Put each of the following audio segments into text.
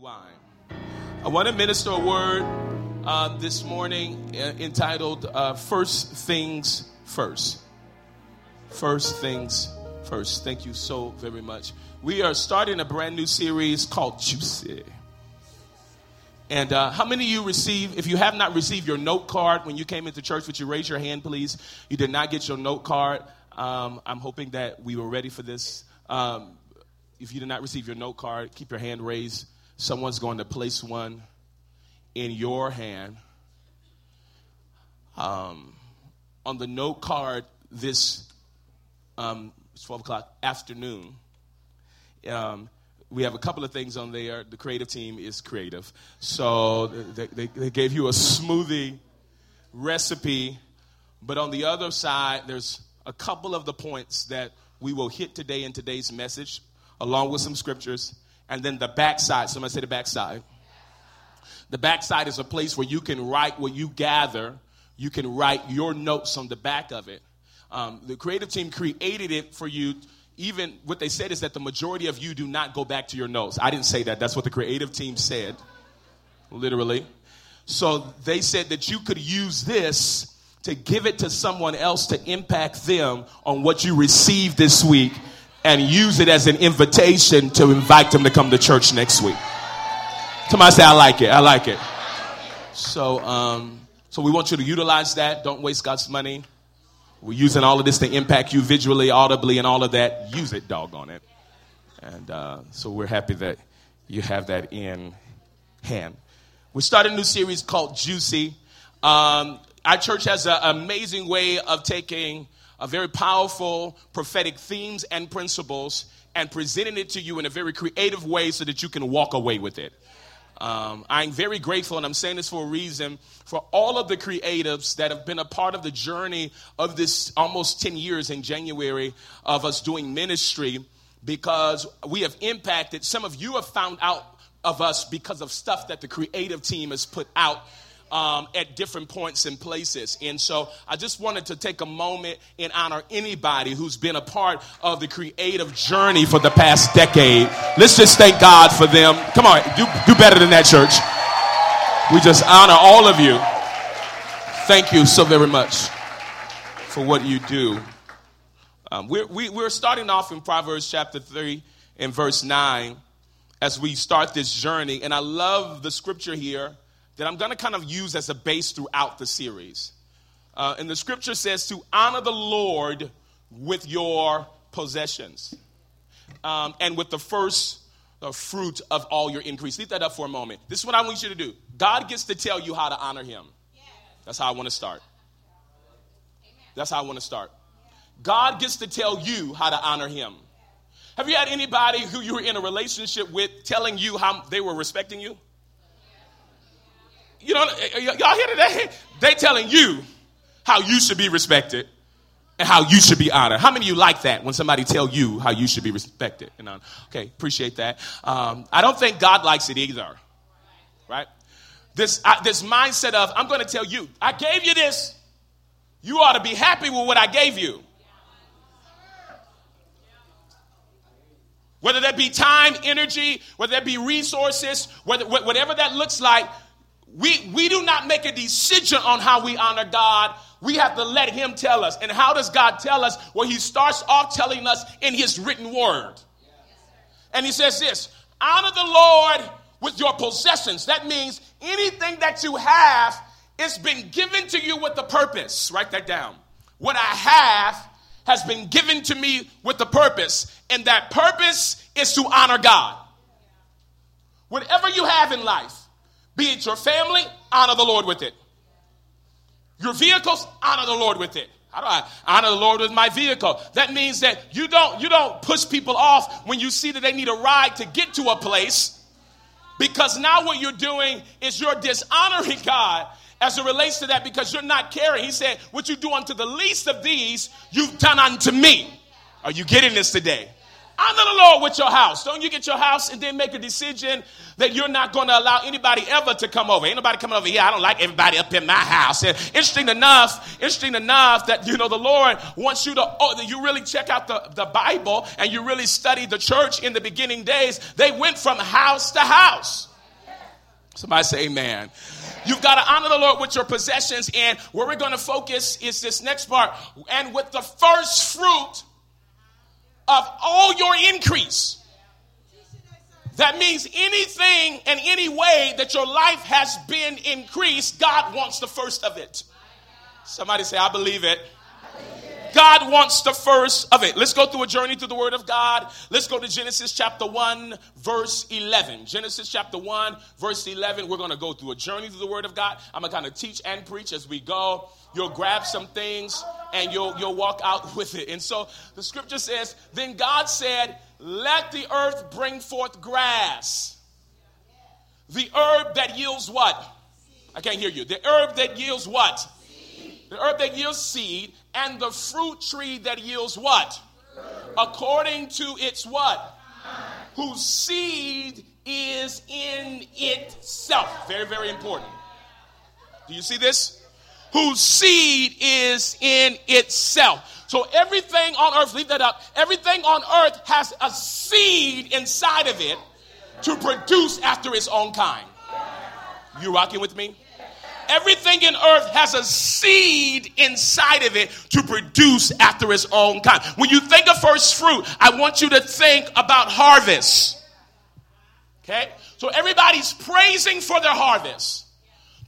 wine. I want to minister a word uh, this morning uh, entitled uh, First Things First. First Things First. Thank you so very much. We are starting a brand new series called Juicy. And uh, how many of you received, if you have not received your note card when you came into church, would you raise your hand, please? You did not get your note card. Um, I'm hoping that we were ready for this. Um, if you did not receive your note card, keep your hand raised. Someone's going to place one in your hand. Um, on the note card this um, 12 o'clock afternoon, um, we have a couple of things on there. The creative team is creative. So they, they, they gave you a smoothie recipe, but on the other side, there's a couple of the points that we will hit today in today's message, along with some scriptures. And then the backside, somebody say the backside. The backside is a place where you can write what you gather. You can write your notes on the back of it. Um, the creative team created it for you. Even what they said is that the majority of you do not go back to your notes. I didn't say that. That's what the creative team said, literally. So they said that you could use this to give it to someone else to impact them on what you received this week and use it as an invitation to invite them to come to church next week. Somebody say, I like it. I like it. So, um, so we want you to utilize that. Don't waste God's money. We're using all of this to impact you visually, audibly, and all of that. Use it, doggone it. And uh, so we're happy that you have that in hand. We started a new series called Juicy. Um, our church has an amazing way of taking very powerful prophetic themes and principles and presenting it to you in a very creative way so that you can walk away with it. Um, I'm very grateful, and I'm saying this for a reason, for all of the creatives that have been a part of the journey of this almost 10 years in January of us doing ministry because we have impacted. Some of you have found out of us because of stuff that the creative team has put out um, at different points and places. And so I just wanted to take a moment and honor anybody who's been a part of the creative journey for the past decade. Let's just thank God for them. Come on, do, do better than that, church. We just honor all of you. Thank you so very much for what you do. Um, we're, we, are we are starting off in Proverbs chapter 3 and verse 9 as we start this journey. And I love the scripture here that I'm going to kind of use as a base throughout the series. Uh, and the scripture says to honor the Lord with your possessions um, and with the first uh, fruit of all your increase. Leave that up for a moment. This is what I want you to do. God gets to tell you how to honor Him. That's how I want to start. That's how I want to start. God gets to tell you how to honor Him. Have you had anybody who you were in a relationship with telling you how they were respecting you? You know, y'all hear today? They telling you how you should be respected and how you should be honored. How many of you like that when somebody tell you how you should be respected and honored? Okay, appreciate that. Um, I don't think God likes it either, right? This this mindset of I'm going to tell you, I gave you this. You ought to be happy with what I gave you. Whether that be time, energy, whether that be resources, whether, whatever that looks like, we, we do not make a decision on how we honor God. We have to let Him tell us. And how does God tell us? Well, He starts off telling us in His written word. And He says this honor the Lord with your possessions. That means anything that you have, it's been given to you with a purpose. Write that down. What I have has been given to me with a purpose, and that purpose is to honor God. Whatever you have in life, be it your family, honor the Lord with it. Your vehicles, honor the Lord with it. How do I honor the Lord with my vehicle? That means that you don't you don't push people off when you see that they need a ride to get to a place. Because now what you're doing is you're dishonoring God as it relates to that because you're not caring. He said, What you do unto the least of these, you've done unto me. Are you getting this today? Honor the Lord with your house. Don't you get your house and then make a decision that you're not going to allow anybody ever to come over. Ain't nobody coming over here. I don't like everybody up in my house. And interesting enough, interesting enough that you know the Lord wants you to oh, that you really check out the, the Bible and you really study the church in the beginning days. They went from house to house. Somebody say amen. You've got to honor the Lord with your possessions. And where we're going to focus is this next part. And with the first fruit of all your increase. That means anything and any way that your life has been increased, God wants the first of it. Somebody say, I believe it. God wants the first of it. Let's go through a journey through the Word of God. Let's go to Genesis chapter 1, verse 11. Genesis chapter 1, verse 11. We're going to go through a journey through the Word of God. I'm going to kind of teach and preach as we go. You'll grab some things and you'll, you'll walk out with it. And so the scripture says, Then God said, Let the earth bring forth grass. The herb that yields what? I can't hear you. The herb that yields what? The herb that yields seed and the fruit tree that yields what? According to its what? Whose seed is in itself. Very, very important. Do you see this? Whose seed is in itself. So everything on earth, leave that up. Everything on earth has a seed inside of it to produce after its own kind. You rocking with me? Everything in earth has a seed inside of it to produce after its own kind. When you think of first fruit, I want you to think about harvest. Okay? So everybody's praising for their harvest.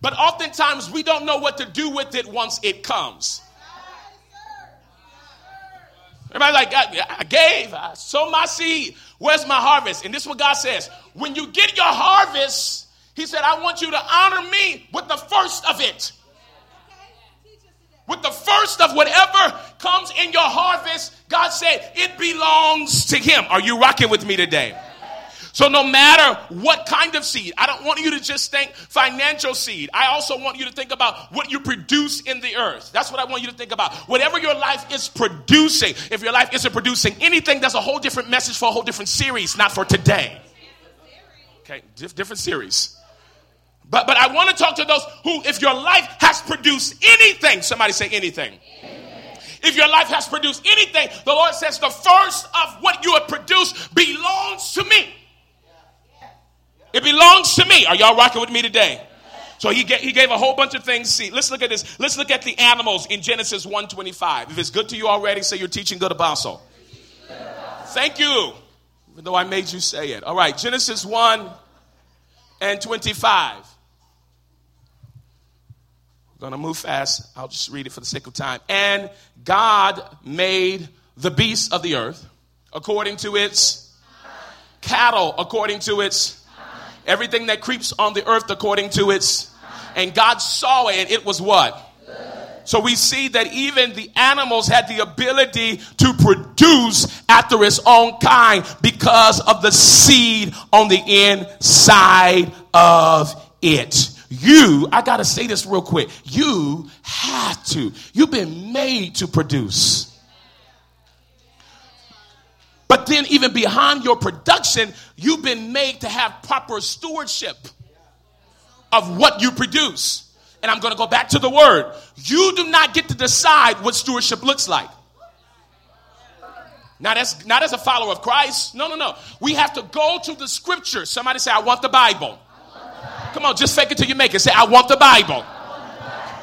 But oftentimes we don't know what to do with it once it comes. Everybody like, I, I gave, I sowed my seed. Where's my harvest? And this is what God says. When you get your harvest, he said, I want you to honor me with the first of it. With the first of whatever comes in your harvest, God said it belongs to Him. Are you rocking with me today? So, no matter what kind of seed, I don't want you to just think financial seed. I also want you to think about what you produce in the earth. That's what I want you to think about. Whatever your life is producing, if your life isn't producing anything, that's a whole different message for a whole different series, not for today. Okay, different series. But, but I want to talk to those who, if your life has produced anything, somebody say anything. If your life has produced anything, the Lord says the first of what you have produced belongs to me. It belongs to me. Are y'all rocking with me today? So he, gave, he gave a whole bunch of things. See, let's look at this. Let's look at the animals in Genesis 125. If it's good to you already, say you're teaching good apostle. Thank you. Even though I made you say it. All right, Genesis 1 and 25 going to move fast. I'll just read it for the sake of time. And God made the beasts of the earth according to its cattle, according to its everything that creeps on the earth according to its. And God saw it, and it was what? So we see that even the animals had the ability to produce after its own kind because of the seed on the inside of it. You, I got to say this real quick. You have to. You've been made to produce. But then, even behind your production, you've been made to have proper stewardship of what you produce. And I'm going to go back to the word. You do not get to decide what stewardship looks like. Not as, not as a follower of Christ. No, no, no. We have to go to the scripture. Somebody say, I want the Bible. Come on, just fake it till you make it. Say, I want the Bible.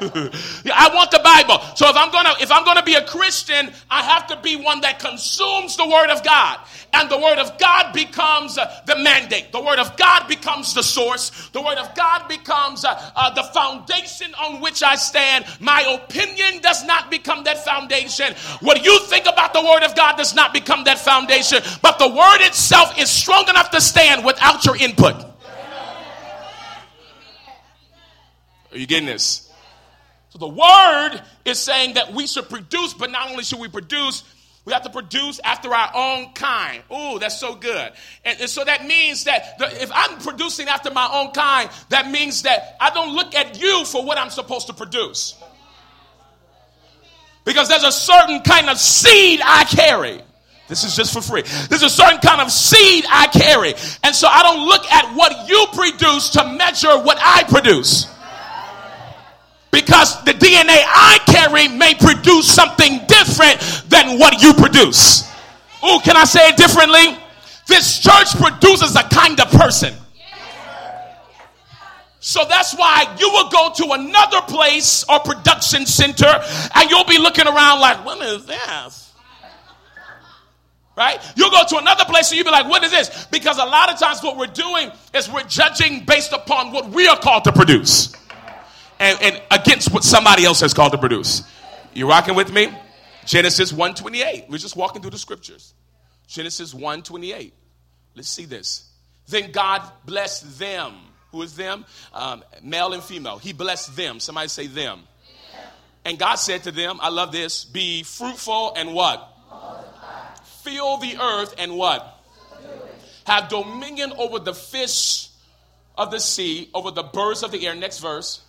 I want the Bible. So if I'm gonna if I'm gonna be a Christian, I have to be one that consumes the Word of God, and the Word of God becomes uh, the mandate. The Word of God becomes the source. The Word of God becomes uh, uh, the foundation on which I stand. My opinion does not become that foundation. What you think about the Word of God does not become that foundation. But the Word itself is strong enough to stand without your input. Are you getting this? So the word is saying that we should produce, but not only should we produce, we have to produce after our own kind. Oh, that's so good. And, and, so that means that the, if I'm producing after my own kind, that means that I don't look at you for what I'm supposed to produce. Because there's a certain kind of seed I carry. This is just for free. There's a certain kind of seed I carry. And so I don't look at what you produce to measure what I produce because the DNA I carry may produce something different than what you produce. Oh, can I say it differently? This church produces a kind of person. So that's why you will go to another place or production center and you'll be looking around like, what is this? Right? You'll go to another place and you'll be like, what is this? Because a lot of times what we're doing is we're judging based upon what we are called to produce and, and against what somebody else has called to produce. You rocking with me? Genesis 128. We're just walking through the scriptures. Genesis 128. Let's see this. Then God blessed them who is them? Um, male and female. He blessed them. Somebody say them. And God said to them, I love this, be fruitful and what? Fill the earth and what? Have dominion over the fish of the sea, over the birds of the air. Next verse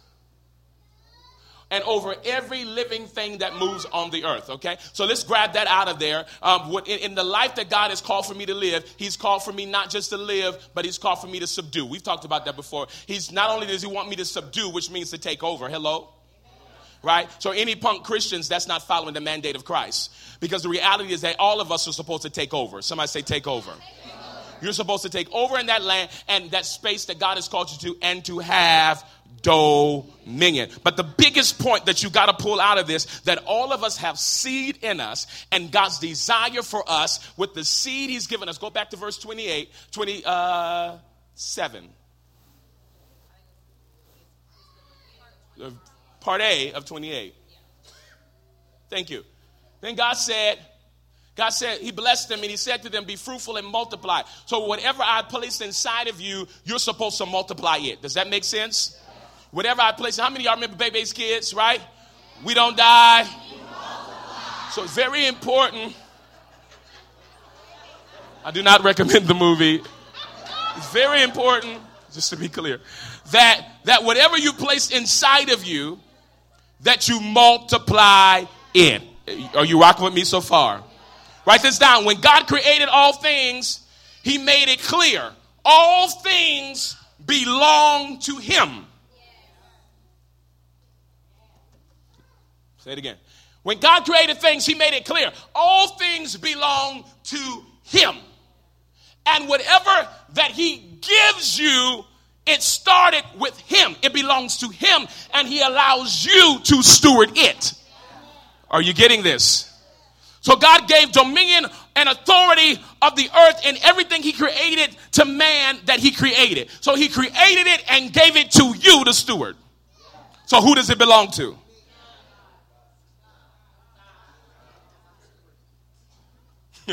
and over every living thing that moves on the earth. Okay? So let's grab that out of there. Um, in, in, the life that God has called for me to live, He's called for me not just to live, but He's called for me to subdue. We've talked about that before. He's not only does He want me to subdue, which means to take over. Hello? Right? So, any punk Christians, that's not following the mandate of Christ. Because the reality is that all of us are supposed to take over. Somebody say, take over. You're supposed to take over in that land and that space that God has called you to and to have dominion. But the biggest point that you got to pull out of this that all of us have seed in us and God's desire for us with the seed he's given us. Go back to verse 28, 27. Uh, part A of 28. Thank you. Then God said, God said, He blessed them and He said to them, Be fruitful and multiply. So, whatever I place inside of you, you're supposed to multiply it. Does that make sense? Whatever I place, how many y'all remember Bebe's kids, right? We don't die. So it's very important. I do not recommend the movie. It's very important, just to be clear, that, that whatever you place inside of you, that you multiply in. Are you rocking with me so far? Write this down. When God created all things, He made it clear all things belong to Him. Say it again. When God created things, He made it clear all things belong to Him. And whatever that He gives you, it started with Him. It belongs to Him, and He allows you to steward it. Are you getting this? So God gave dominion and authority of the earth and everything He created to man that He created. So He created it and gave it to you, the steward. So who does it belong to?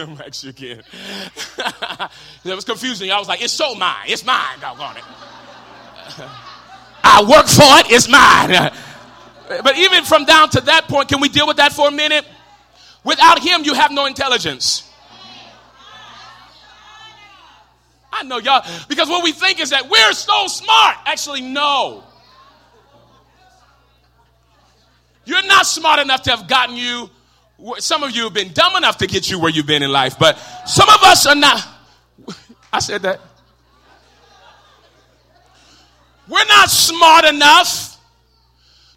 I'm again. that was confusing. I was like, it's so mine. It's mine, doggone it. I work for it. It's mine. But even from down to that point, can we deal with that for a minute? Without him, you have no intelligence. I know y'all, because what we think is that we're so smart. Actually, no. You're not smart enough to have gotten you some of you have been dumb enough to get you where you've been in life, but some of us are not. I said that. We're not smart enough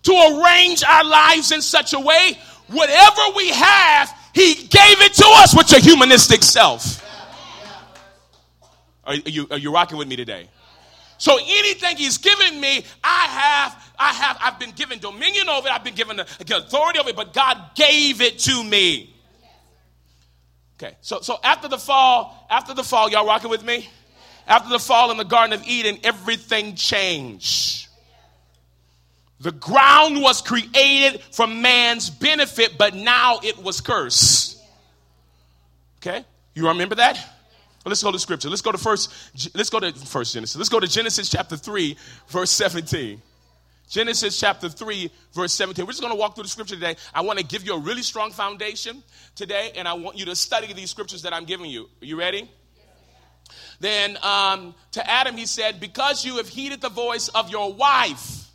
to arrange our lives in such a way. Whatever we have, He gave it to us with your humanistic self. Are you, are you rocking with me today? So anything he's given me, I have, I have, I've been given dominion over it, I've been given the authority over it, but God gave it to me. Okay, so so after the fall, after the fall, y'all rocking with me? After the fall in the Garden of Eden, everything changed. The ground was created for man's benefit, but now it was cursed. Okay, you remember that? let's go to scripture. Let's go to first, let's go to first Genesis. Let's go to Genesis chapter 3, verse 17. Genesis chapter 3, verse 17. We're just going to walk through the scripture today. I want to give you a really strong foundation today, and I want you to study these scriptures that I'm giving you. Are you ready? Then um, to Adam, he said, Because you have heeded the voice of your wife,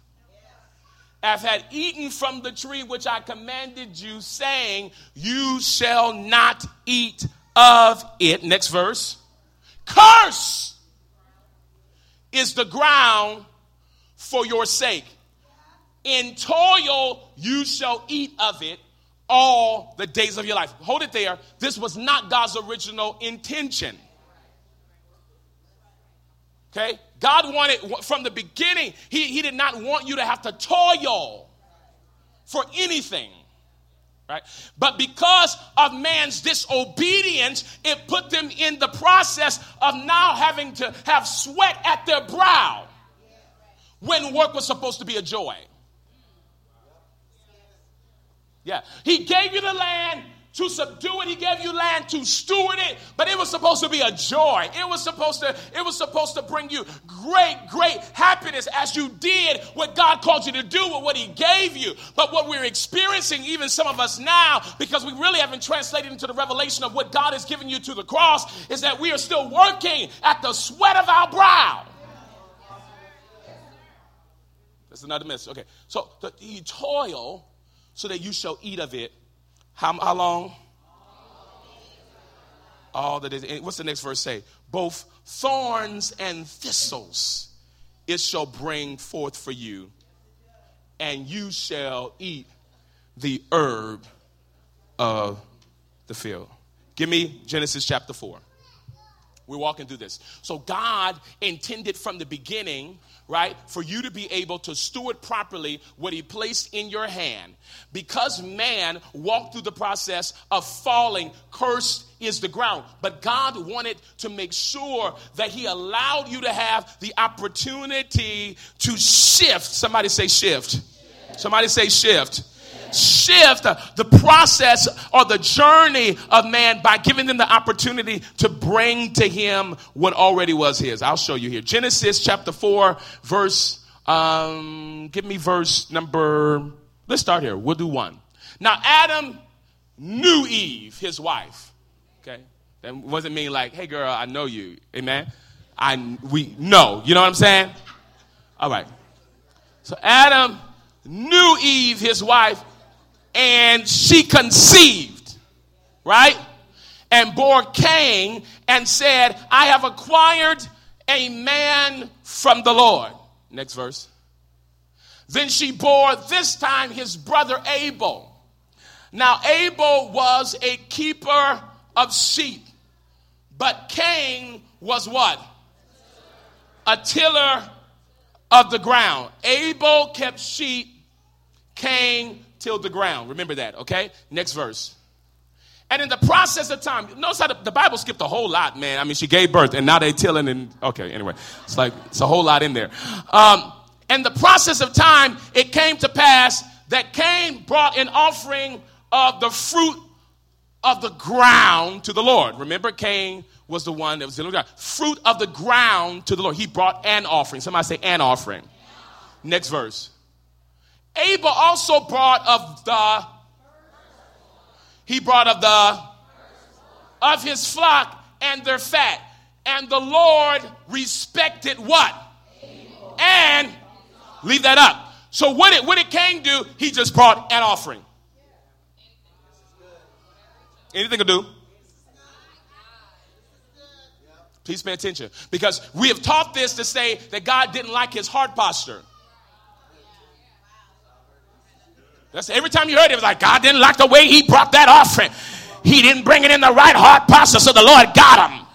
have had eaten from the tree which I commanded you, saying, You shall not eat of it. Next verse. Curse is the ground for your sake. In toil you shall eat of it all the days of your life. Hold it there. This was not God's original intention. Okay? God wanted, from the beginning, he, he did not want you to have to toil for anything. Right? But because of man's disobedience, it put them in the process of now having to have sweat at their brow when work was supposed to be a joy. Yeah. He gave you the land to subdue it. He gave you land to steward it, but it was supposed to be a joy. It was supposed to, it was supposed to bring you great, great happiness as you did what God called you to do with what He gave you. But what we're experiencing, even some of us now, because we really haven't translated into the revelation of what God has given you to the cross, is that we are still working at the sweat of our brow. That's another message. Okay, so the, you toil so that you shall eat of it how, how long? All that is. What's the next verse say? Both thorns and thistles it shall bring forth for you, and you shall eat the herb of the field. Give me Genesis chapter 4. We're walking through this. So, God intended from the beginning, right, for you to be able to steward properly what He placed in your hand. Because man walked through the process of falling, cursed is the ground. But God wanted to make sure that He allowed you to have the opportunity to shift. Somebody say shift. shift. Somebody say shift shift the process or the journey of man by giving them the opportunity to bring to him what already was his. I'll show you here. Genesis chapter 4, verse, um, give me verse number, let's start here. We'll do one. Now, Adam knew Eve, his wife. Okay? That wasn't mean like, hey girl, I know you. Amen? I, we know. You know what I'm saying? All right. So Adam knew Eve, his wife, and she conceived, right? And bore Cain and said, I have acquired a man from the Lord. Next verse. Then she bore this time his brother Abel. Now, Abel was a keeper of sheep, but Cain was what? A tiller of the ground. Abel kept sheep, Cain tilled the ground. Remember that, okay? Next verse. And in the process of time, notice how the, the, Bible skipped a whole lot, man. I mean, she gave birth and now they tilling and, okay, anyway. It's like, it's a whole lot in there. Um, and the process of time, it came to pass that Cain brought an offering of the fruit of the ground to the Lord. Remember, Cain was the one that was dealing with God. Fruit of the ground to the Lord. He brought an offering. Somebody say an offering. Next verse. Abel also brought of the he brought of the of his flock and their fat. And the Lord respected what? And leave that up. So what it what it came do, he just brought an offering. Anything to do? Please pay attention. Because we have taught this to say that God didn't like his heart posture. That's every time you heard it, it was like God didn't like the way he brought that offering. He didn't bring it in the right heart posture, so the Lord got him.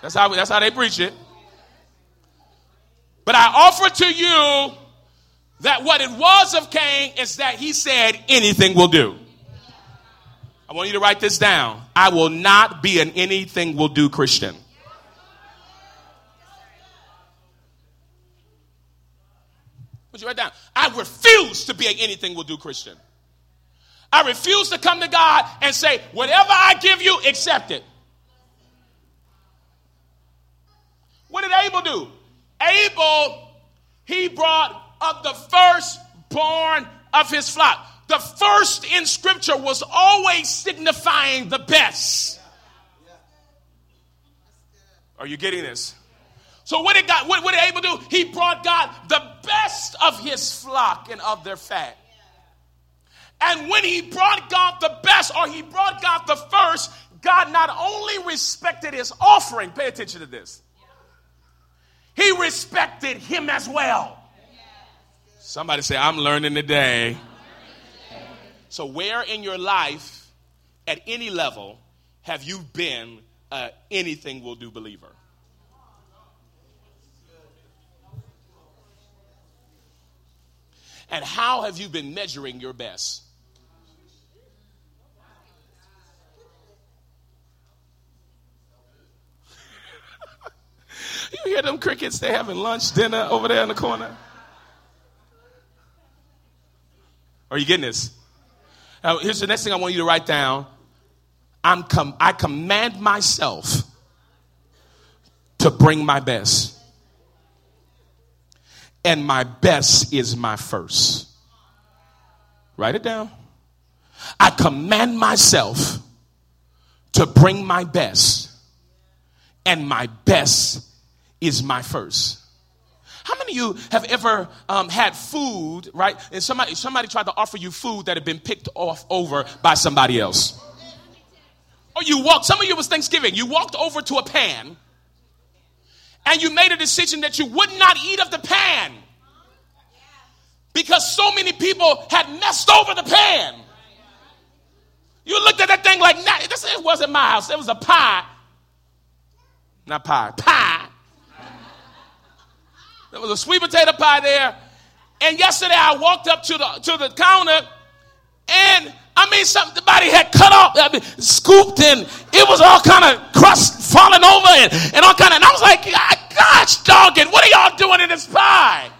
That's how, that's how they preach it. But I offer to you that what it was of Cain is that he said anything will do. I want you to write this down. I will not be an anything will do Christian. Put you right down. I refuse to be an anything will do Christian. I refuse to come to God and say, whatever I give you, accept it. What did Abel do? Abel, he brought up the firstborn of his flock. The first in scripture was always signifying the best. Are you getting this? So what did God, what, what did Abel do? He brought God the best of his flock and of their fat. And when he brought God the best, or he brought God the first, God not only respected his offering, pay attention to this, he respected him as well. Somebody say, I'm learning today. So, where in your life, at any level, have you been anything will do believer. And how have you been measuring your best? you hear them crickets? They're having lunch, dinner over there in the corner. Are you getting this? Now, here's the next thing I want you to write down. I'm com- I command myself to bring my best. And my best is my first. Write it down. I command myself to bring my best. And my best is my first. How many of you have ever um, had food, right? And somebody, somebody tried to offer you food that had been picked off over by somebody else? Or you walked, some of you was Thanksgiving, you walked over to a pan and you made a decision that you would not eat of the pan because so many people had messed over the pan. You looked at that thing like, nah, this it wasn't my house. It was a pie. Not pie, pie. There was a sweet potato pie there. And yesterday I walked up to the to the counter and I mean somebody had cut off, I mean, scooped and it was all kind of crust falling over and, and all kind of and I was like, gosh doggone, what are y'all doing in this pie?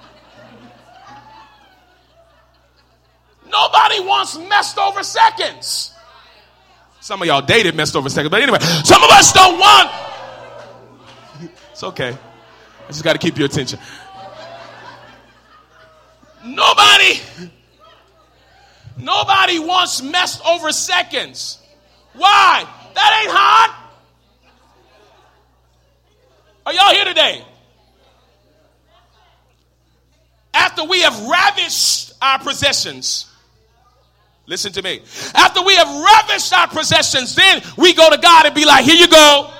Nobody wants messed over seconds. Some of y'all dated messed over seconds, but anyway, some of us don't want. It's okay. I just got to keep your attention. Nobody, nobody wants messed over seconds. Why? That ain't hot. Are y'all here today? After we have ravished our possessions, listen to me. After we have ravished our possessions, then we go to God and be like, here you go.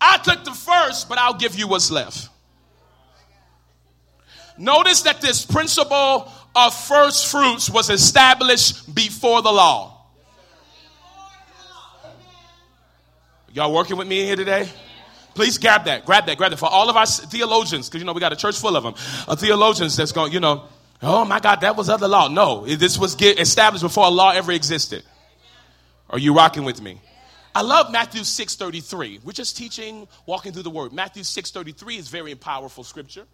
I took the first, but I'll give you what's left. Notice that this principle of first fruits was established before the law. Y'all working with me here today? Please grab that, grab that, grab that. For all of our theologians, because you know we got a church full of them, uh, theologians that's going, you know, oh my God, that was other law. No, this was established before a law ever existed. Are you rocking with me? I love Matthew 6:33. We're just teaching, walking through the word. Matthew 6:33 is very powerful scripture.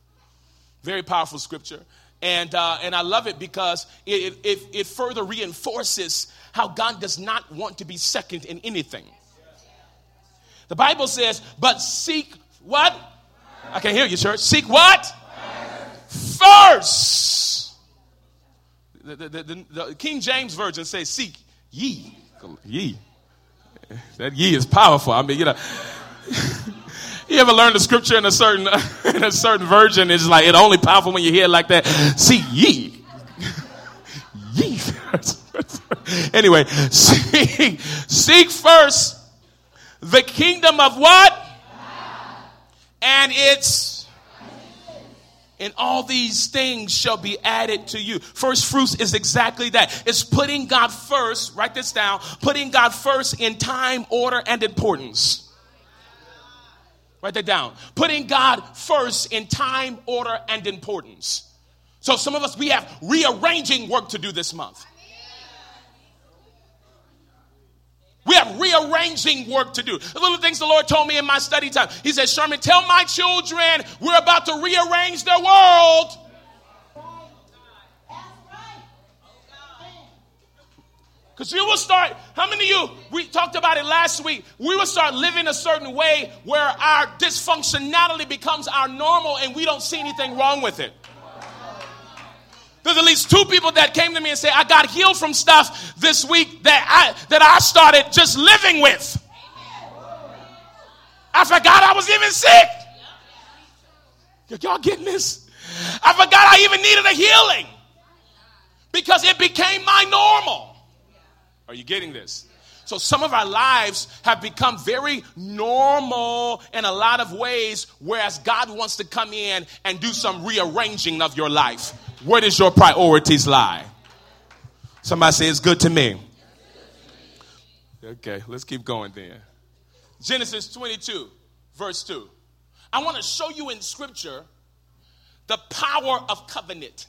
Very powerful scripture. And, uh, and I love it because it, it, it further reinforces how God does not want to be second in anything. The Bible says, but seek what? I can't hear you, church. Seek what? First. The, the, the, the, King James Version says, seek ye. Ye. That ye is powerful. I mean, you know. You ever learn the scripture in a certain in a certain version? It's like it only powerful when you hear it like that. See ye, ye. anyway, seek, seek first the kingdom of what? And it's and all these things shall be added to you. First fruits is exactly that. It's putting God first, write this down, putting God first in time, order, and importance. Write that down. Putting God first in time, order, and importance. So some of us, we have rearranging work to do this month. We have rearranging work to do. The little things the Lord told me in my study time. He said, Sherman, tell my children we're about to rearrange their world. Because you will start, how many of you, we talked about it last week, we will start living a certain way where our dysfunctionality becomes our normal and we don't see anything wrong with it. There's at least two people that came to me and said, I got healed from stuff this week that I, that I started just living with. I forgot I was even sick. Y'all getting this? I forgot I even needed a healing because it became my normal. Are you getting this? So some of our lives have become very normal in a lot of ways, whereas God wants to come in and do some rearranging of your life. Where does your priorities lie? Somebody say it's good to me. Okay, let's keep going then. Genesis 22, verse 2. I want to show you in scripture the power of covenant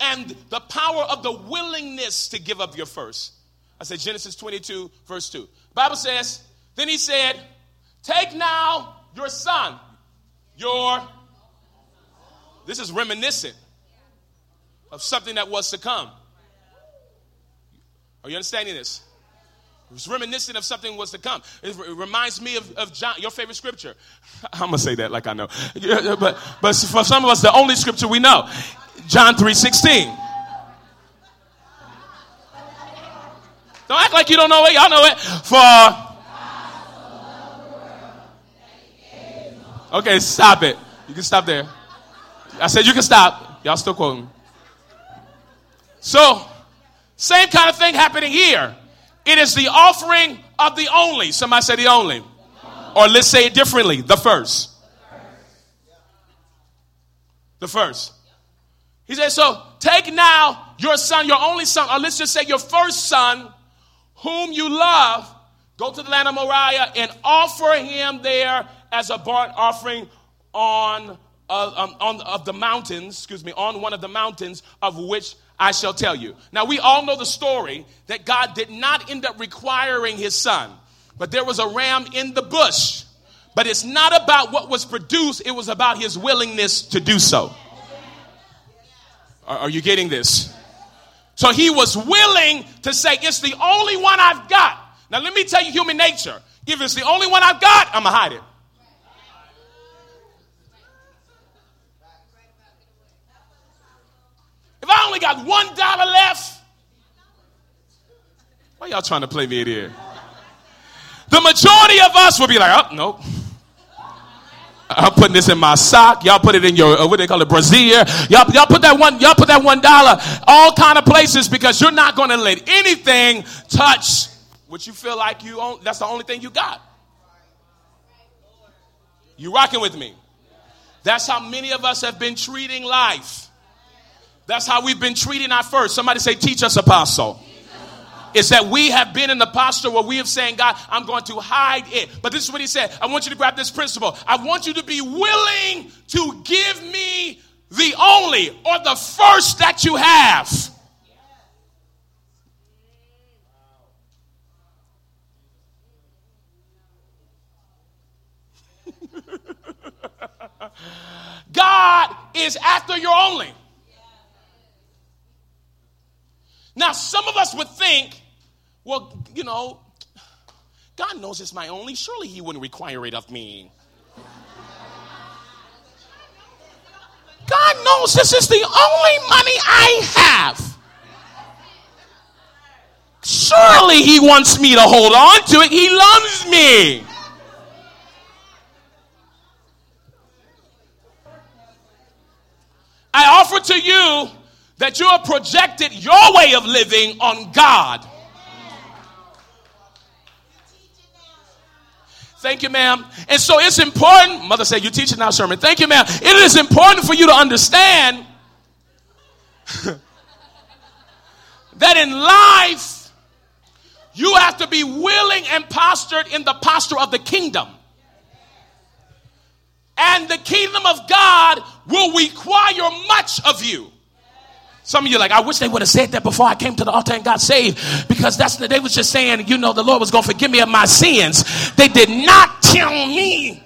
and the power of the willingness to give up your first. I said Genesis 22, verse 2. Bible says, then he said, Take now your son, your. This is reminiscent of something that was to come. Are you understanding this? It's reminiscent of something was to come. It, reminds me of, of John, your favorite scripture. I'm gonna say that like I know, but but for some of us, the only scripture we know, John three sixteen. Don't act like you don't know it. Y'all know it. For Okay, stop it. You can stop there. I said you can stop. Y'all still quoting. So, same kind of thing happening here. It is the offering of the only. Somebody say the only. Or let's say it differently the first. The first. He said, So take now your son, your only son, or let's just say your first son, whom you love, go to the land of Moriah and offer him there as a burnt offering on, uh, um, on of the mountains, excuse me, on one of the mountains of which I shall tell you. Now, we all know the story that God did not end up requiring his son, but there was a ram in the bush. But it's not about what was produced, it was about his willingness to do so. Are, are you getting this? So he was willing to say, It's the only one I've got. Now, let me tell you human nature. If it's the only one I've got, I'm going to hide it. If I only got one dollar left, why y'all trying to play me in here? The majority of us will be like, oh, nope. I'm putting this in my sock. Y'all put it in your uh, what they call it, brassiere. Y'all, y'all put that one. Y'all put that one dollar all kind of places because you're not going to let anything touch what you feel like you own. That's the only thing you got. You rocking with me? That's how many of us have been treating life. That's how we've been treating our first. Somebody say, teach us, apostle. It's that we have been in the posture where we have saying, God, I'm going to hide it. But this is what he said. I want you to grab this principle. I want you to be willing to give me the only or the first that you have. God is after your only. Now, some of us would think, well, you know, God knows it's my only. Surely He wouldn't require it of me. God knows this is the only money I have. Surely He wants me to hold on to it. He loves me. I offer to you that you have projected your way of living on God. Thank you, ma'am. And so it's important, mother said, you teach it now, sermon. Thank you, ma'am. It is important for you to understand that in life, you have to be willing and postured in the posture of the kingdom. And the kingdom of God will require much of you. Some of you like, I wish they would have said that before I came to the altar and got saved because that's the, they was just saying, you know, the Lord was going to forgive me of my sins. They did not tell me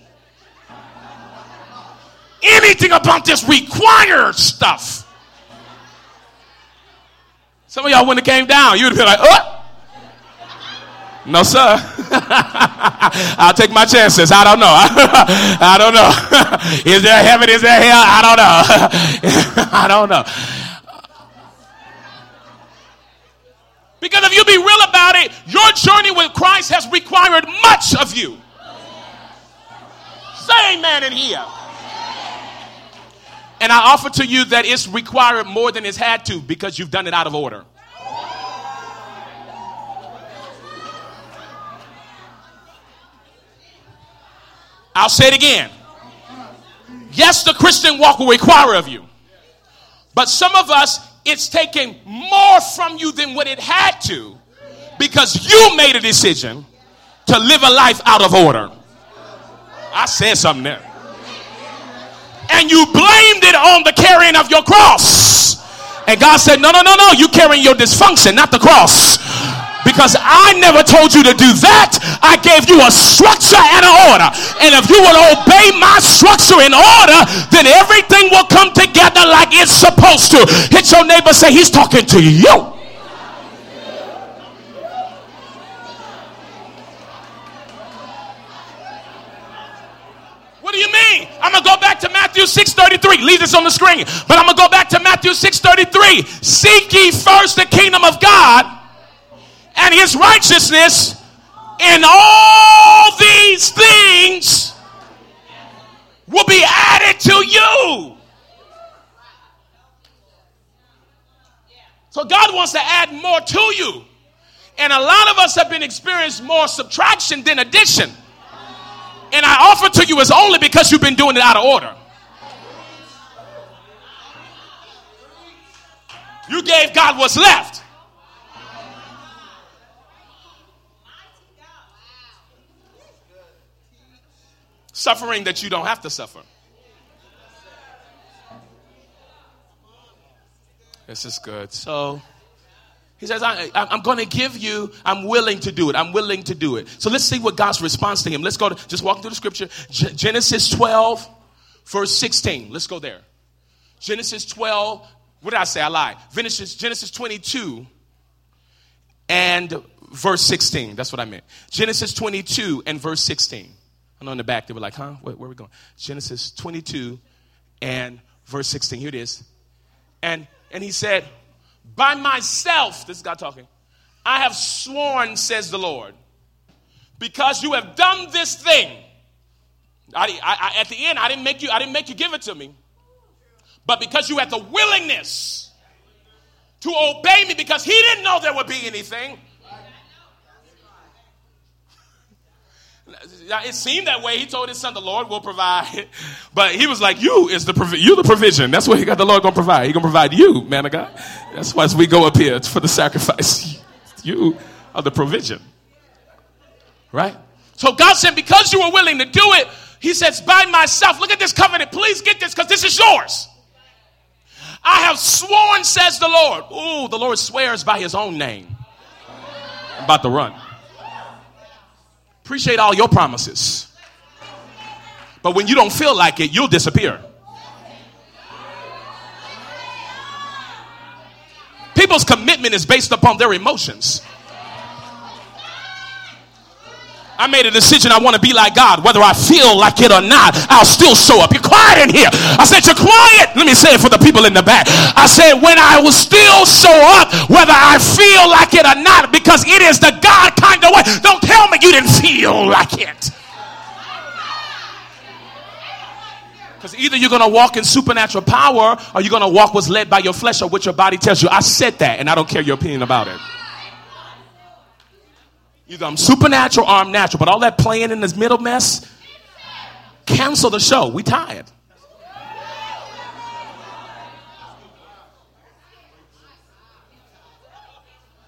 anything about this required stuff. Some of y'all wouldn't have came down. You would have been like, oh. No, sir. I'll take my chances. I don't know. I don't know. Is there heaven? Is there hell? I don't know. I don't know. Because if you be real about it, your journey with Christ has required much of you. Say amen in here. And I offer to you that it's required more than it's had to because you've done it out of order. I'll say it again. Yes, the Christian walk will require of you. But some of us it's taking more from you than what it had to Because you made a decision to live a life out of order. I said something there. And you blamed it on the carrying of your cross. And God said, No, no, no, no. You carrying your dysfunction, not the cross because I never told you to do that. I gave you a structure and an order. And if you will obey my structure and order, then everything will come together like it's supposed to. Hit your neighbor, say, He's talking to you. What do you mean? I'm gonna go back to Matthew 6:33. Leave this on the screen, but I'm gonna go back to Matthew 6:33. Seek ye first the kingdom of God and his righteousness, and all these things will be added to you. So God wants to add more to you. And a lot of us have been experiencing more subtraction than addition. And I offer to you is only because you've been doing it out of order. You gave God what's left. Suffering that you don't have to suffer. This is good. So he says, I, am going to give you, I'm willing to do it. I'm willing to do it. So let's see what God's response to him. Let's go to, just walk through the scripture. G- Genesis 12, verse 16. Let's go there. Genesis 12, what did I say? I lied. Genesis, Genesis 22 and verse 16. That's what I meant. Genesis 22 and verse 16. I know in the back they were like, huh? Where, where are we going? Genesis 22 and verse 16. Here it is. And, and he said, By myself, this is God talking, I have sworn, says the Lord, because you have done this thing. I, I, at the end, I didn't make you, I didn't make you give it to me. But because you had the willingness to obey me, because he didn't know there would be anything. It seemed that way. He told his son, "The Lord will provide," but he was like, "You is the provi- you the provision. That's what he got. The Lord gonna provide. He gonna provide you, man of God. That's why we go up here for the sacrifice, you are the provision, right? So God said, because you were willing to do it, He says, by myself. Look at this covenant. Please get this because this is yours. I have sworn, says the Lord. Ooh, the Lord swears by His own name. I'm about to run. Appreciate all your promises. But when you don't feel like it, you'll disappear. People's commitment is based upon their emotions. I made a decision I want to be like God, whether I feel like it or not. I'll still show up. You're quiet in here. I said, You're quiet. Let me say it for the people in the back. I said, When I will still show up, whether I feel like it or not, because it is the God kind of way. Don't tell me you didn't feel like it. Because either you're going to walk in supernatural power or you're going to walk what's led by your flesh or what your body tells you. I said that, and I don't care your opinion about it. Either I'm supernatural or I'm natural. But all that playing in this middle mess, cancel the show. We tired.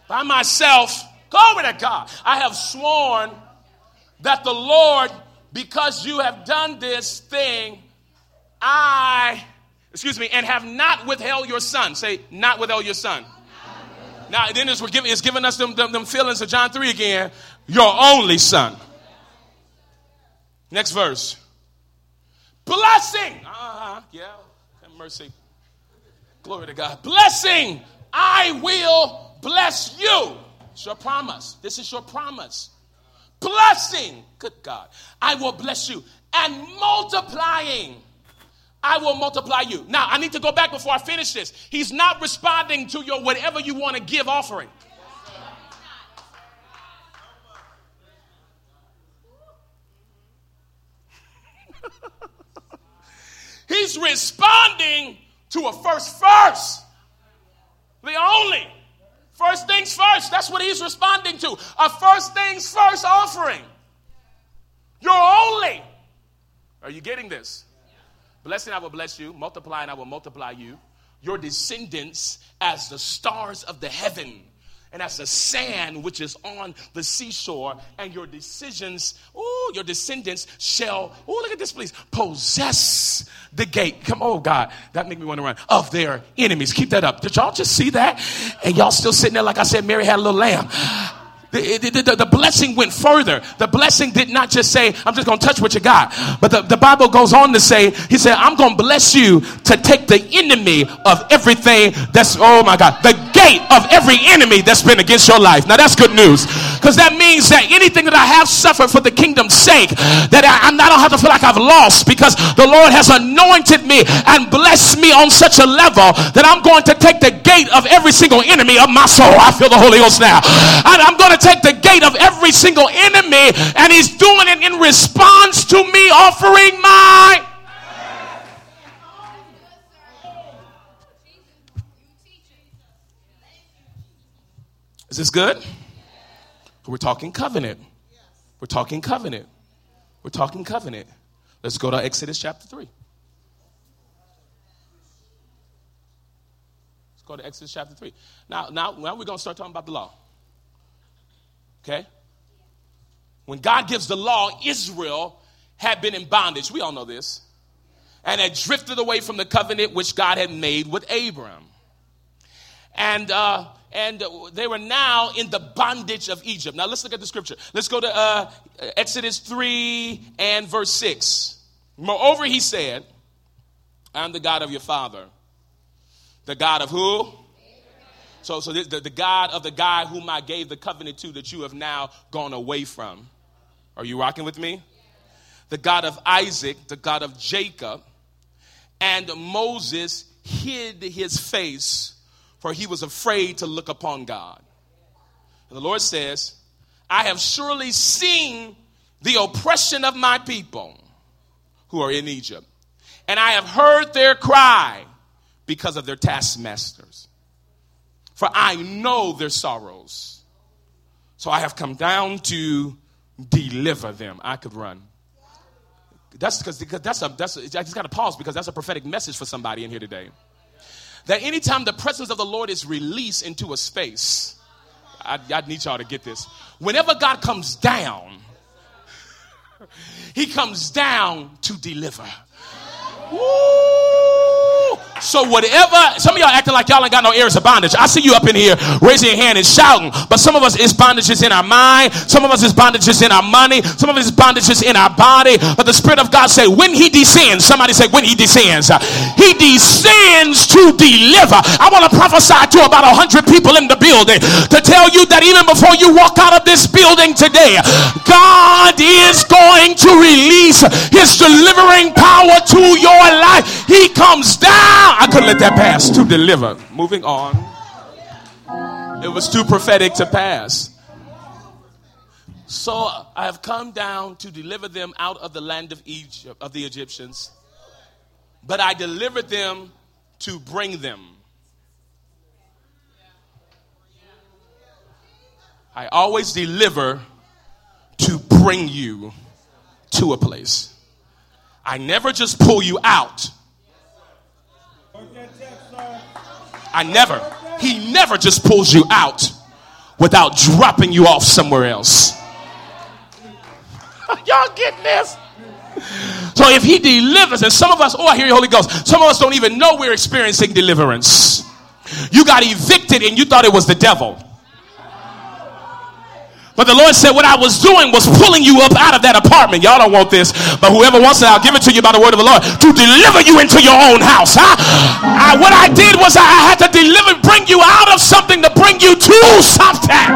By myself, glory to God, I have sworn that the Lord, because you have done this thing, I, excuse me, and have not withheld your son. Say, not withheld your son. Now, then it's, giving, it's giving us them, them, them feelings of John 3 again. Your only son. Next verse. Blessing. Uh-huh. Yeah. Have mercy. Glory to God. Blessing. I will bless you. It's your promise. This is your promise. Blessing. Good God. I will bless you. And multiplying I will multiply you. Now, I need to go back before I finish this. He's not responding to your whatever you want to give offering. He's responding to a first first. The only. First things first. That's what he's responding to. A first things first offering. You're only. Are you getting this? Blessing, I will bless you. Multiply, and I will multiply you. Your descendants as the stars of the heaven and as the sand which is on the seashore, and your decisions, oh, your descendants shall, oh, look at this, please, possess the gate. Come, oh God, that make me want to run of their enemies. Keep that up. Did y'all just see that? And y'all still sitting there like I said, Mary had a little lamb. The, the, the, the, blessing went further. The blessing did not just say, I'm just going to touch what you got. But the, the Bible goes on to say, He said, I'm going to bless you to take the enemy of everything that's, oh my God, the gate of every enemy that's been against your life. Now that's good news. Because that means that anything that I have suffered for the kingdom's sake, that I, I don't have to feel like I've lost because the Lord has anointed me and blessed me on such a level that I'm going to take the gate of every single enemy of my soul. I feel the Holy Ghost now. And I'm going to take the gate of every single enemy, and he's doing it in response to me offering my. Is this good? We're talking covenant. We're talking covenant. We're talking covenant. Let's go to Exodus chapter 3. Let's go to Exodus chapter 3. Now, now, now we're going to start talking about the law. Okay? When God gives the law, Israel had been in bondage. We all know this. And had drifted away from the covenant which God had made with Abram. And, uh, and they were now in the bondage of Egypt. Now let's look at the scripture. Let's go to uh, Exodus 3 and verse 6. Moreover, he said, I'm the God of your father. The God of who? So, so the, the God of the guy whom I gave the covenant to that you have now gone away from. Are you rocking with me? The God of Isaac, the God of Jacob. And Moses hid his face, for he was afraid to look upon God. And the Lord says, I have surely seen the oppression of my people who are in Egypt, and I have heard their cry because of their taskmasters for I know their sorrows. So I have come down to deliver them. I could run. That's because that's a that's a, I just got to pause because that's a prophetic message for somebody in here today. That anytime the presence of the Lord is released into a space, I, I need y'all to get this. Whenever God comes down, He comes down to deliver. Woo! So whatever, some of y'all acting like y'all ain't got no areas of bondage. I see you up in here raising your hand and shouting, but some of us is bondages in our mind, some of us is bondages in our money, some of us is bondages in our body. But the Spirit of God say, when He descends, somebody say, when He descends, He descends to deliver. I want to prophesy to about a hundred people in the building to tell you that even before you walk out of this building today, God is going to release His delivering power to your life. He comes down I couldn't let that pass to deliver. Moving on. It was too prophetic to pass. So I have come down to deliver them out of the land of Egypt, of the Egyptians. But I delivered them to bring them. I always deliver to bring you to a place. I never just pull you out I never, he never just pulls you out without dropping you off somewhere else. Y'all getting this? So if he delivers, and some of us, oh, I hear you, Holy Ghost. Some of us don't even know we're experiencing deliverance. You got evicted and you thought it was the devil. But the Lord said, What I was doing was pulling you up out of that apartment. Y'all don't want this, but whoever wants it, I'll give it to you by the word of the Lord to deliver you into your own house. Huh? I, what I did was I had to deliver, bring you out of something to bring you to something.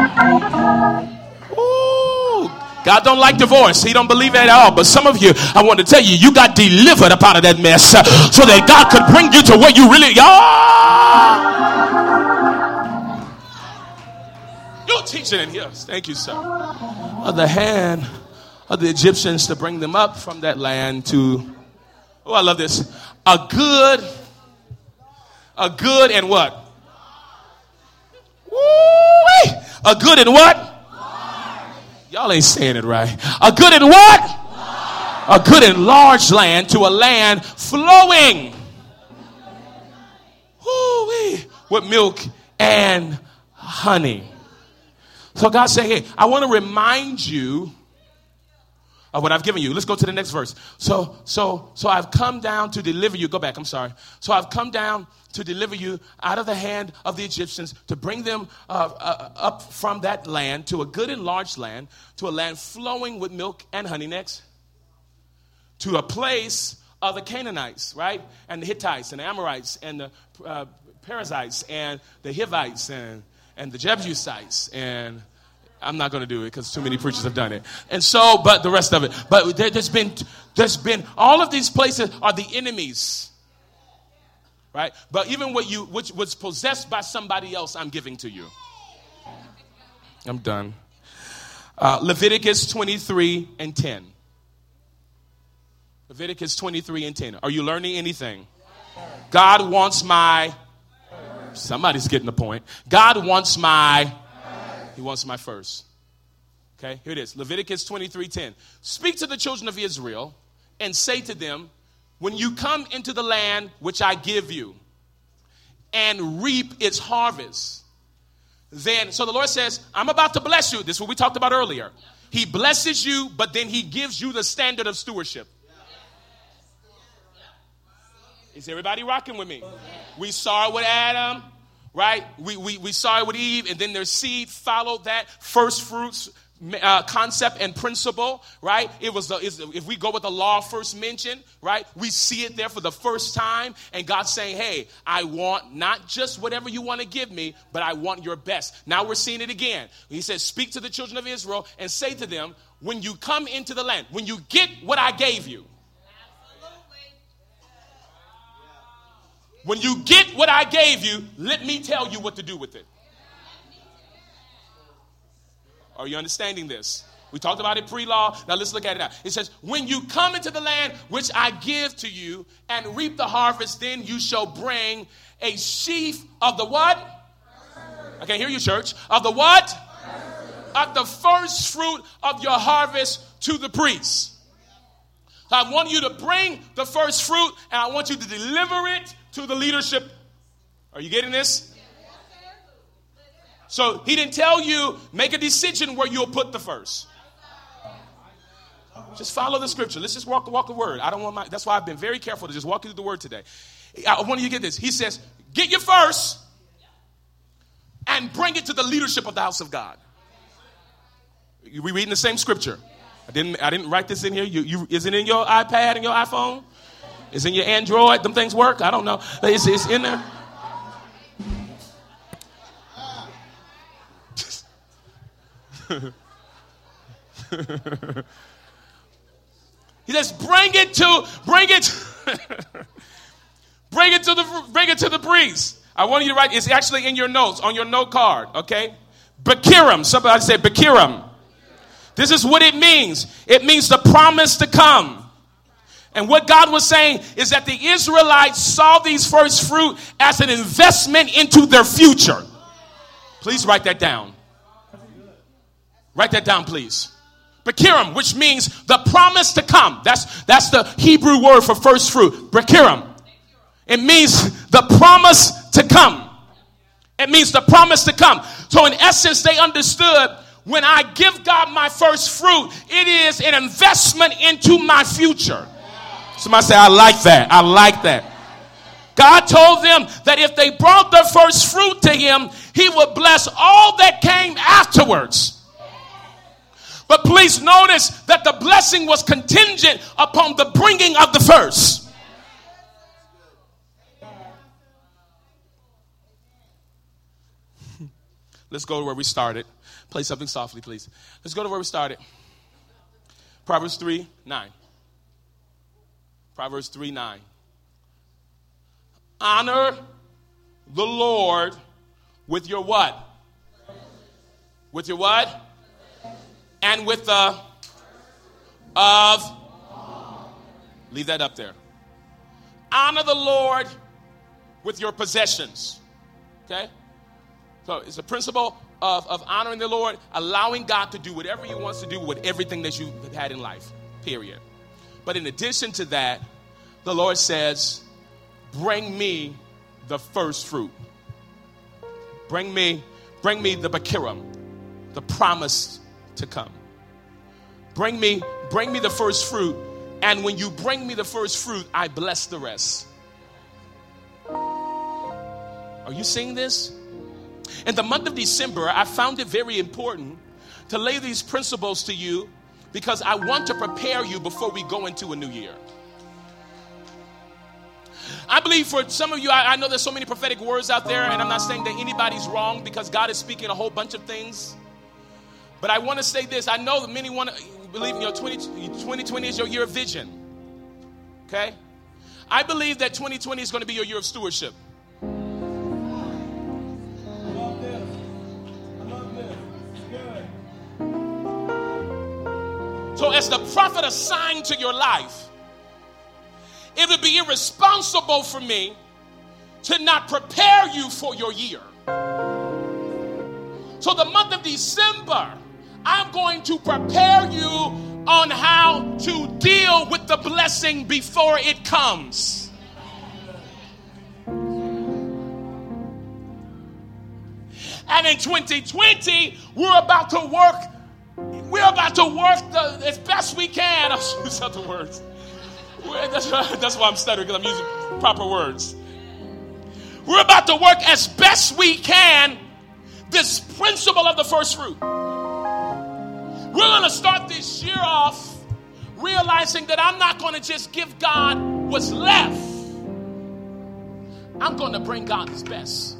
Ooh. God don't like divorce. He don't believe it at all. But some of you, I want to tell you, you got delivered up out of that mess uh, so that God could bring you to where you really are. Teaching in here. Thank you, sir. Of the hand of the Egyptians to bring them up from that land to, oh, I love this. A good, a good and what? Woo! A good and what? Y'all ain't saying it right. A good and what? A good and large land to a land flowing. Woo-wee, with milk and honey. So God said, Hey, I want to remind you of what I've given you. Let's go to the next verse. So, so, so I've come down to deliver you. Go back, I'm sorry. So I've come down to deliver you out of the hand of the Egyptians, to bring them uh, uh, up from that land to a good and large land, to a land flowing with milk and honey next, to a place of the Canaanites, right? And the Hittites and the Amorites and the uh, Perizzites and the Hivites and, and the Jebusites and I'm not going to do it because too many preachers have done it. And so, but the rest of it. But there, has been, there's been, all of these places are the enemies. Right? But even what you, which was possessed by somebody else, I'm giving to you. I'm done. Uh, Leviticus 23 and 10. Leviticus 23 and 10. Are you learning anything? God wants my. Somebody's getting the point. God wants my he wants my first. Okay, here it is. Leviticus 23 10. Speak to the children of Israel and say to them, When you come into the land which I give you and reap its harvest, then, so the Lord says, I'm about to bless you. This is what we talked about earlier. He blesses you, but then He gives you the standard of stewardship. Is everybody rocking with me? We saw it with Adam right? We, we, we saw it with Eve, and then their seed followed that first fruits uh, concept and principle, right? It was the, if we go with the law first mentioned, right? We see it there for the first time, and God's saying, "Hey, I want not just whatever you want to give me, but I want your best." Now we're seeing it again. He says, "Speak to the children of Israel and say to them, when you come into the land, when you get what I gave you." When you get what I gave you, let me tell you what to do with it. Are you understanding this? We talked about it pre law. Now let's look at it now. It says, When you come into the land which I give to you and reap the harvest, then you shall bring a sheaf of the what? I can't hear you, church. Of the what? Of the first fruit of your harvest to the priest. I want you to bring the first fruit and I want you to deliver it to the leadership. Are you getting this? So he didn't tell you, make a decision where you'll put the first. Just follow the scripture. Let's just walk, the walk the word. I don't want my, that's why I've been very careful to just walk you through the word today. I want you to get this. He says, get your first and bring it to the leadership of the house of God. We reading the same scripture. I didn't, I didn't write this in here. You, you, is it in your iPad and your iPhone? Is in your Android? Them things work? I don't know. It's, it's in there. he says, bring it to, bring it, bring it to the, bring it to the priest. I want you to write. It's actually in your notes on your note card. Okay, Bikkurim. Somebody say Bikkurim. This is what it means. It means the promise to come. And what God was saying is that the Israelites saw these first fruit as an investment into their future. Please write that down. Write that down, please. Bikkurim, which means the promise to come. That's, that's the Hebrew word for first fruit. Bikkurim. It means the promise to come. It means the promise to come. So, in essence, they understood when I give God my first fruit, it is an investment into my future. Somebody say, I like that. I like that. God told them that if they brought the first fruit to Him, He would bless all that came afterwards. But please notice that the blessing was contingent upon the bringing of the first. Let's go to where we started. Play something softly, please. Let's go to where we started. Proverbs 3 9. Proverbs 3 9. Honor the Lord with your what? With your what? And with the of. Leave that up there. Honor the Lord with your possessions. Okay? So it's a principle of, of honoring the Lord, allowing God to do whatever He wants to do with everything that you've had in life, period. But in addition to that, the Lord says, Bring me the first fruit. Bring me, bring me the Bikkurim. the promise to come. Bring me, bring me the first fruit, and when you bring me the first fruit, I bless the rest. Are you seeing this? In the month of December, I found it very important to lay these principles to you because I want to prepare you before we go into a new year. I believe for some of you, I, I, know there's so many prophetic words out there, and I'm not saying that anybody's wrong because God is speaking a whole bunch of things. But I want to say this I know that many want to believe in your 20, 2020 is your year of vision. Okay? I believe that 2020 is going to be your year of stewardship. So, as the prophet assigned to your life, it would be irresponsible for me to not prepare you for your year. So, the month of December, I'm going to prepare you on how to deal with the blessing before it comes. And in 2020, we're about to work. We're about to work the, as best we can. I'll use other words. That's, that's why I'm stuttering because I'm using proper words. We're about to work as best we can this principle of the first fruit. We're going to start this year off realizing that I'm not going to just give God what's left, I'm going to bring God His best.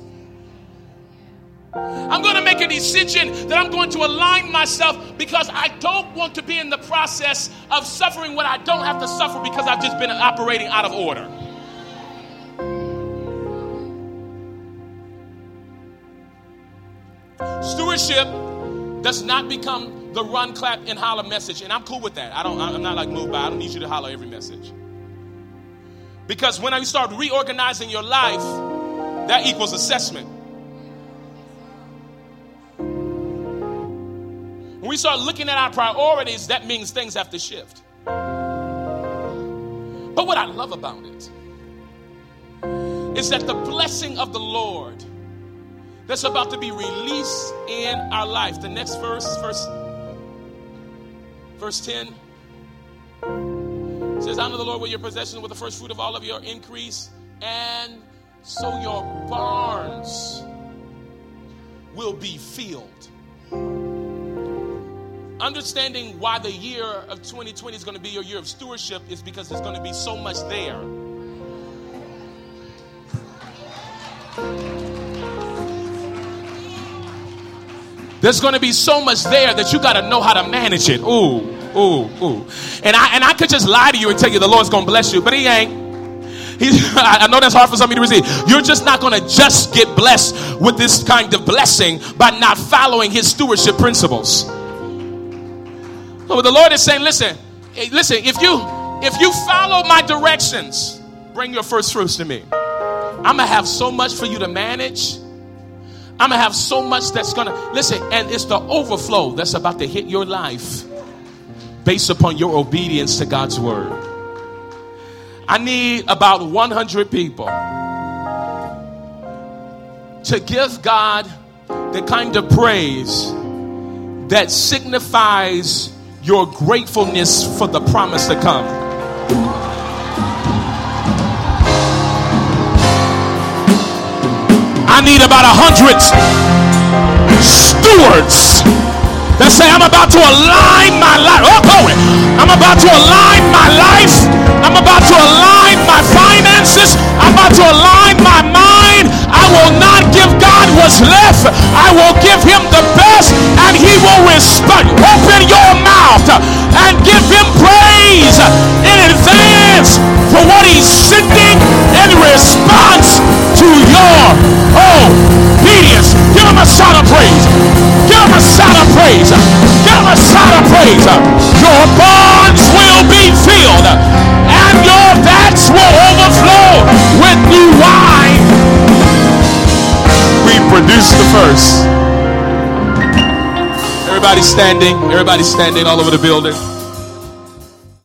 I'm going to make a decision that I'm going to align myself because I don't want to be in the process of suffering what I don't have to suffer because I've just been operating out of order. Stewardship does not become the run, clap, and holler message, and I'm cool with that. I don't. I'm not like moved by. I don't need you to holler every message. Because when I start reorganizing your life, that equals assessment. We start looking at our priorities, that means things have to shift. But what I love about it is that the blessing of the Lord that's about to be released in our life. The next verse, verse, verse 10 says, Honor the Lord with your possessions, with the first fruit of all of your increase, and so your barns will be filled understanding why the year of 2020 is going to be your year of stewardship is because there's going to be so much there. There's going to be so much there that you got to know how to manage it. Ooh, ooh, ooh. And I and I could just lie to you and tell you the Lord's going to bless you, but he ain't. He's, I know that's hard for some of you to receive. You're just not going to just get blessed with this kind of blessing by not following his stewardship principles. But the Lord is saying, listen, eh, listen, if you if you follow my directions, bring your first fruits to me. I'm gonna have so much for you to manage. I'm gonna have so much that's gonna listen, and it's the overflow that's about to hit your life based upon your obedience to God's word. I need about 100 people to give God the kind of praise that signifies your gratefulness for the promise to come. I need about a hundred stewards that say, I'm about to align my life. Oh, glory. I'm about to align my life. I'm about to align my finances. I'm about to align my mind. I will not give God what's left. I will give him the best and he will respond. Open your mouth and give him praise in advance for what he's sending in response to your obedience. Give him a shout of praise. Give him a shout of praise. Give him a shout of praise. Your barns will be filled and your vats will overflow with new wine. Produce the first. Everybody standing. Everybody standing all over the building.